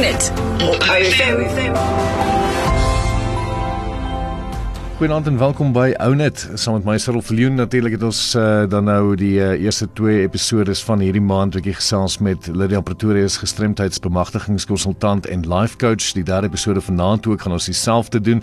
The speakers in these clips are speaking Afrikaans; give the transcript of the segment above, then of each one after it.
Own it op OFM. Goeienaand en welkom by Ounet. Saam met my Cyril Viljoen natuurlik het ons uh, dan nou die uh, eerste twee episode van hierdie maand ek gesels met Lydia Pretorius gestremdheidsbemagtigingskonsultant en life coach. Die derde episode vanaand ook gaan ons dieselfde doen.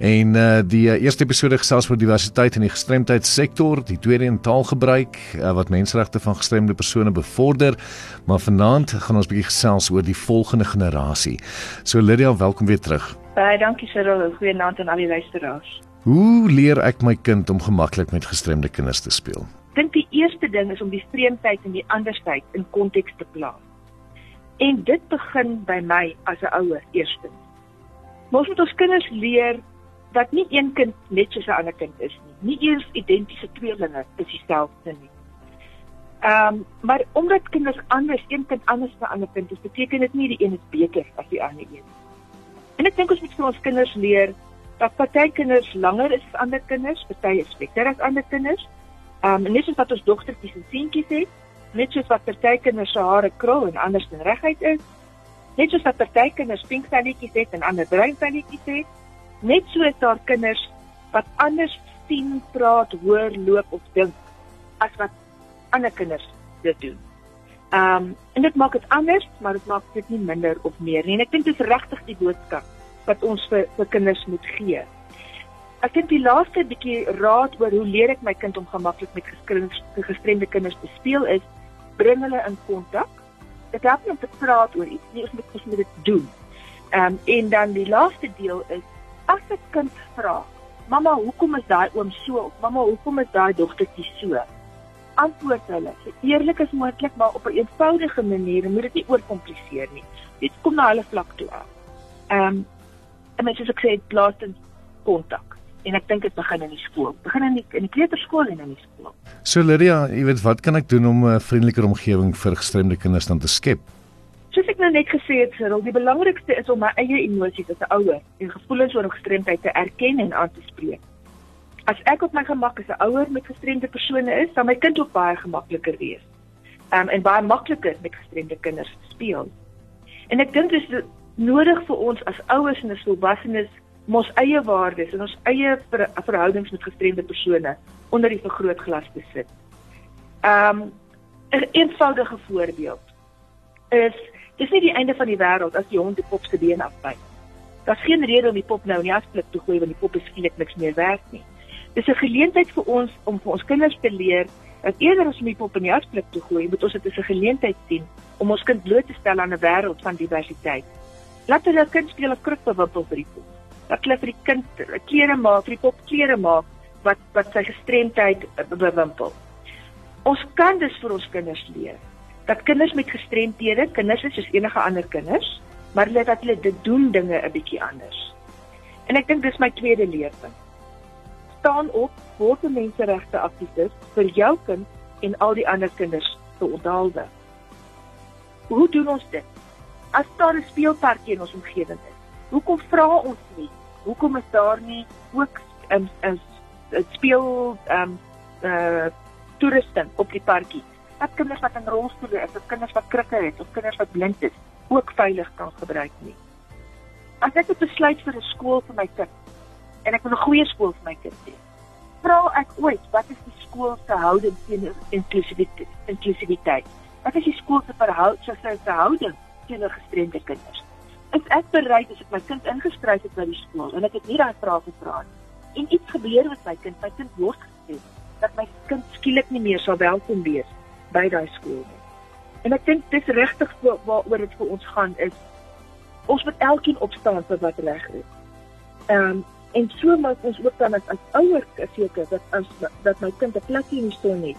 En uh, die uh, eerste episode gesels oor diversiteit in die gestremdheidssektor, die tweede in taalgebruik uh, wat menseregte van gestremde persone bevorder. Maar vanaand gaan ons bietjie gesels oor die volgende generasie. So Lydia, welkom weer terug. Baie dankie Cyril. Goeienaand aan al die luisteraars. Hoe leer ek my kind om gemaklik met gestremde kinders te speel? Ek dink die eerste ding is om die vreemdheid en die andersheid in konteks te plaas. En dit begin by my as 'n ouer eerstens. Ons moet ons kinders leer dat nie een kind net soos 'n ander kind is nie. Nie eens identiese tweelinge is dieselfde nie. Ehm, um, maar omdat kinders anders, een kind anders as 'n ander kind is, beteken dit nie die een is beter as die ander een nie. En ek dink ons moet vir ons kinders leer dat party kinders langer is as ander kinders, party is beter as ander kinders. Ehm um, net soos wat ons dogtertjies en seentjies het, net soos wat party kinders se hare krul en anders in reguit is, net soos wat party kinders pink velletjies het en ander bruin velletjies het, net so is daar kinders wat anders sien, praat, hoor, loop of dink as wat ander kinders dit doen. Ehm um, en dit maak dit anders, maar dit maak dit nie minder of meer nie. En ek dink dit is regtig die boodskap wat ons vir vir kinders moet gee. Ek dink die laaste bietjie raad oor hoe leer ek my kind om gemaklik met gestremde kinders te speel is bring hulle in kontak. Dit help nie om te praat oor iets nie, ons moet ons moet dit doen. Ehm um, en dan die laaste deel is as 'n kind vra, "Mamma, hoekom is daai oom so?" of "Mamma, hoekom is daai dogtertjie so?" Antwoord hulle so eerlik as moontlik, maar op 'n eenvoudige manier, moet dit nie oorkompliseer nie. Dit kom na hulle vlak toe af. Ehm um, en mens soos ek sê plaas in kontak. En ek dink dit begin in die skool. Begin in die in die kleuterskool en in die skool. So Lydia jy weet wat kan ek doen om 'n vriendeliker omgewing vir gestremde kinders dan te skep? Soos ek nou net gesê het Cyril die belangrikste is om my eie emosies as 'n ouer en gevoelens oor gestremdheid te erken en aan te spreek. As ek op my gemak as 'n ouer met gestremde persone is, dan my kind ook baie gemakliker wees. Um en baie makliker met gestremde kinders speel. En ek dink dis nodig vir ons as ouers en as volwassenes om ons eie waardes en ons eie ver, verhoudings met gestremde persone onder die vergrootglas te sit. Um 'n eenvoudige voorbeeld is dis nie die einde van die wêreld as die hond die pop se been afbyt. Daar's geen rede om die pop nou in die asblik te gooi want die pop is skielik niks meer werd nie. Dis 'n geleentheid vir ons om vir ons kinders te leer dat eerder as om die pop in die asblik te gooi, moet ons dit as 'n geleentheid sien om ons kind bloot te stel aan 'n wêreld van diversiteit Laat hulle kind speel 'n krukbewimpel vir die pop. Laat hulle vir die kind klere maak, vir die pop klere maak wat wat sy gestremdheid bewimpel. Ons kan dus vir ons kinders leer dat kinders met gestremthede, kinders is soos enige ander kinders, maar hulle dat hulle dit doen dinge 'n bietjie anders. En ek dink dis my tweede leerpunt. Staan op, word 'n menseregte aktivis vir jou kind en al die ander kinders te onthaalde. Hoe doen ons dit? As daar 'n speelparkie in ons omgewing is. Hoekom vra ons nie? Hoekom is daar nie ook 'n 'n speel ehm um, uh toerusting op die parkie? Dat kinders wat in rolstoele is, of kinders wat krikke het, of kinders wat blind is, ook veilig kan gebruik nie. As ek 'n besluit vir 'n skool vir my kind en ek wil 'n goeie skool vir my kind hê, vra ek ooit wat is die skool se houding teenoor inklusiwiteit? Inklusiwiteit. Wat is die skool se verhouding, se verhouding teenoor gestremde kinders. Is ek bereid as ek my kind ingeskryf het by die skool en ek het nie daai vrae gevra nie en iets gebeur met my kind, my kind word gesê dat my kind skielik nie meer sou welkom wees by daai skool nie. En ek dink dis regtig waaroor dit vir ons gaan is ons moet elkeen opstaan vir wat reg is. Ehm um, en so moet ons ook dan as, as ouers seker dat as dat my kind 'n plekjie in die stoel het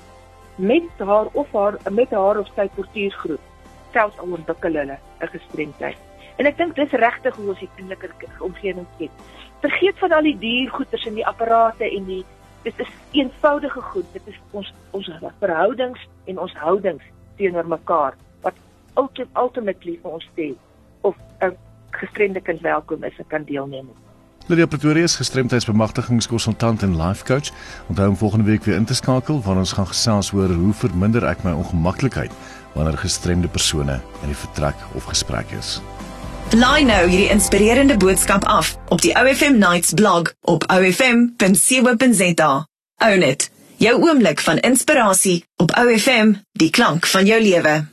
met haar of haar met haar of sy portuïersgroep selfs al ontwikkel hulle 'n gestremdheid. En ek dink dis regtig hoe ons die kinderlike omgewing skep. Vergeet van al die diergoeders en die apparate en die dit is eenvoudige goed. Dit is ons ons verhoudings en ons houdings teenoor mekaar wat ultimately vir ons sê of 'n gestremde kind welkom is en kan deelneem. Lydia Pretorius, gestremdheidsbemagtigingskonsultant en life coach. Onthou om volgende week weer in te skakel wanneer ons gaan gesels oor hoe verminder ek my ongemaklikheid wanneer gestremde persone in die vertrek of gesprek is. Laai nou hierdie inspirerende boodskap af op die OFM Nights blog op ofm.co.za. Own it. Jou oomblik van inspirasie op OFM, die klank van jou lewe.